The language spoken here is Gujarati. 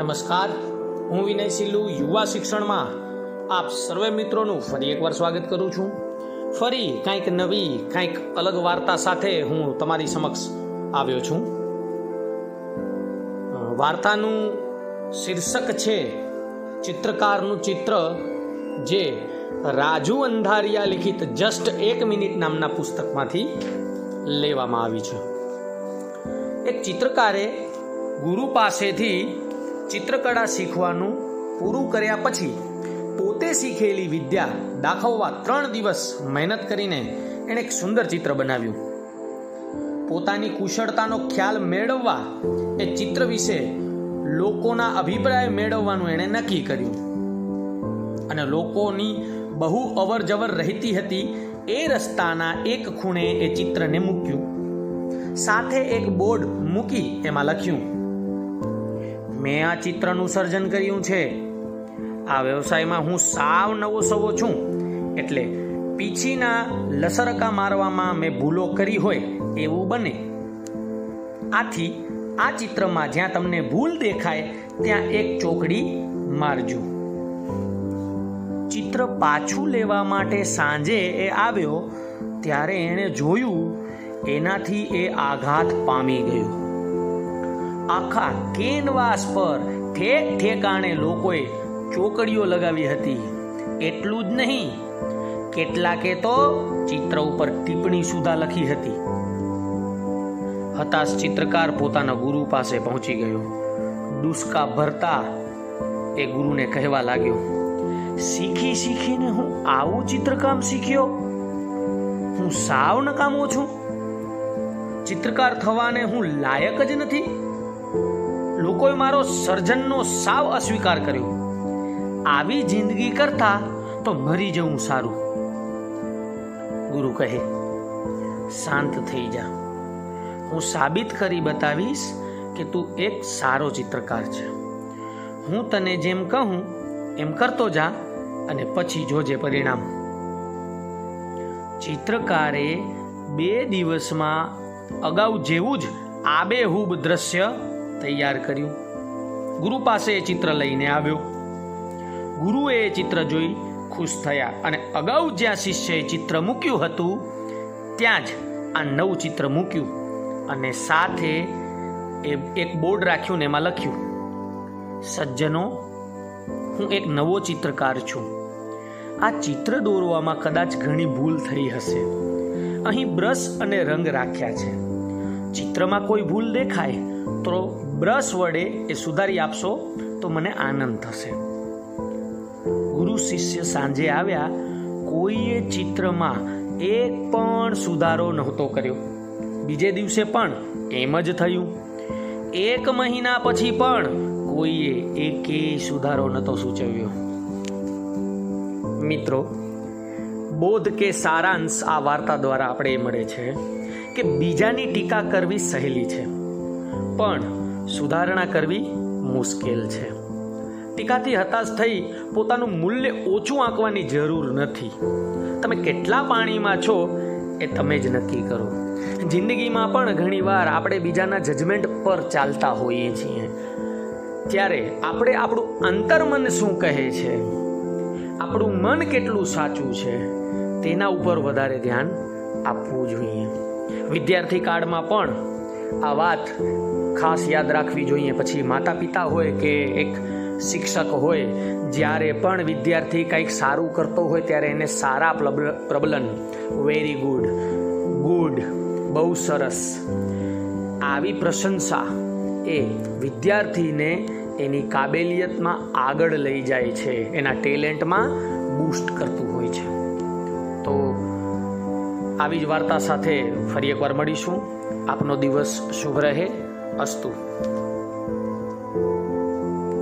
નમસ્કાર. હું વિનય સિલ્લુ, યુવા શિક્ષણમાં આપ સર્વે મિત્રોનું ફરી એકવાર સ્વાગત કરું છું. ફરી કંઈક નવી, કંઈક અલગ વાર્તા સાથે હું તમારી સમક્ષ આવ્યો છું. વાર્તાનું શીર્ષક છે ચિત્રકારનું ચિત્ર જે રાજુ અંધારિયા લિખિત જસ્ટ એક મિનિટ નામના પુસ્તકમાંથી લેવામાં આવી છે. એક ચિત્રકારે ગુરુ પાસેથી ચિત્રકળા શીખવાનું પૂરું કર્યા પછી પોતે શીખેલી વિદ્યા દાખવવા ત્રણ દિવસ મહેનત કરીને એણે એક સુંદર ચિત્ર બનાવ્યું. પોતાની કુશળતાનો ખ્યાલ મેળવવા એ ચિત્ર વિશે લોકોના અભિપ્રાય મેળવવાનું એણે નક્કી કર્યું. અને લોકોની બહુ અવર જવર રહેતી હતી એ રસ્તાના એક ખૂણે એ ચિત્રને મૂક્યું. સાથે એક બોર્ડ મૂકી એમાં લખ્યું મેં આ ચિત્રનું સર્જન કર્યું છે. આ વ્યવસાયમાં હું સાવ નવો સવો છું. એટલે પીછીના લસરકા મારવામાં મેં ભૂલો કરી હોય એવું બને. આથી આ ચિત્રમાં જ્યાં તમને ભૂલ દેખાય, ત્યાં એક ચોકડી મારજો. ચિત્ર પાછું લેવા માટે સાંજે એ આવ્યો, ત્યારે એણે જોયું, એનાથી એ આઘાત પામી ગયો. આખા કેનવાસ પર ઠેક ઠેકાણે લોકોએ ચોકડીઓ લગાવી હતી. એટલું જ નહીં, કેટલાકે તો ચિત્ર ઉપર ટિપ્પણી સુધા લખી હતી. હતાશ ચિત્રકાર પોતાના ગુરુ પાસે પહોંચી ગયો. ડુસકા ભરતા એ ગુરુને કહેવા લાગ્યો, શીખી શીખીને હું આવું ચિત્રકામ શીખ્યો? હું સાવ નકામો છું. ચિત્રકાર થવાને હું લાયક જ નથી. લોકોએ મારો સર્જનનો સાવ અસ્વીકાર કર્યો. આવી જિંદગી કરતા તો મરી જવું સારું. ગુરુ કહે, શાંત થઈ જા. હું સાબિત કરી બતાવીશ કે તું એક સારો ચિત્રકાર છે. હું તને જેમ કહું, એમ કરતો જા અને પછી જોજે પરિણામ. ચિત્રકારે બે દિવસમાં અગાઉ જેવું જ આબેહૂબ દ્રશ્ય તૈયાર કર્યું. ગુરુ પાસે એ ચિત્ર લઈને આવ્યો. ગુરુએ એ ચિત્ર જોઈ ખુશ થયા અને અગાઉ જ્યાં શિષ્યએ ચિત્ર મૂક્યું હતું, ત્યાં જ આ નવું ચિત્ર મૂક્યું અને સાથે એ એક બોર્ડ રાખ્યું ને એમાં લખ્યું, સજ્જનો, હું એક નવો ચિત્રકાર છું. આ ચિત્ર દોરવામાં કદાચ ઘણી ભૂલ થઈ હશે. અહીં બ્રશ અને રંગ રાખ્યા છે. ચિત્રમાં કોઈ ભૂલ દેખાય? તો બ્રશ વડે એ સુધારી આપશો તો મને આનંદ થશે. ગુરુ શિષ્ય સાંજે આવ્યા, કોઈએ ચિત્રમાં એક પણ સુધારો નહોતો કર્યો. બીજે દિવસે પણ એમ જ થયું. એક મહિના પછી પણ કોઈએ એકેય સુધારો નહોતો સૂચવ્યો. મિત્રો, બોધ કે સારાંશ આ વાર્તા દ્વારા આપણે એ મળે છે કે બીજાની ટીકા કરવી સહેલી છે. પણ સુધારણા કરવી મુશ્કેલ છે. ટીકાથી હતાશ થઈ પોતાનું મૂલ્ય ઓછું આંકવાની જરૂર નથી. તમે કેટલા પાણીમાં છો એ તમે જ નક્કી કરો. જિંદગીમાં પણ ઘણીવાર આપણે બીજાના જજમેન્ટ પર ચાલતા હોઈએ છીએ. ત્યારે આપણે આપણું અંતર્મન શું કહે છે? આપણું મન કેટલું સાચું છે? તેના ઉપર વધારે ધ્યાન આપવું જોઈએ. વિદ્યાર્થી કાળમાં પણ આ વાત ખાસ યાદ રાખવી જોઈએ. પછી માતા પિતા હોય કે એક શિક્ષક હોય, જ્યારે પણ વિદ્યાર્થી કંઈક સારું કરતો હોય, ત્યારે એને સારા પ્રબલન. વેરી ગુડ ગુડ બહુ સરસ. આવી પ્રશંસા એ વિદ્યાર્થીને એની કાબેલિયતમાં આગળ લઈ જાય છે. એના ટેલેન્ટમાં બૂસ્ટ કરતું હોય છે. આવી જ વાર્તા સાથે ફરી એકવાર મળીશું. આપનો દિવસ શુભ રહે. અસ્તુ.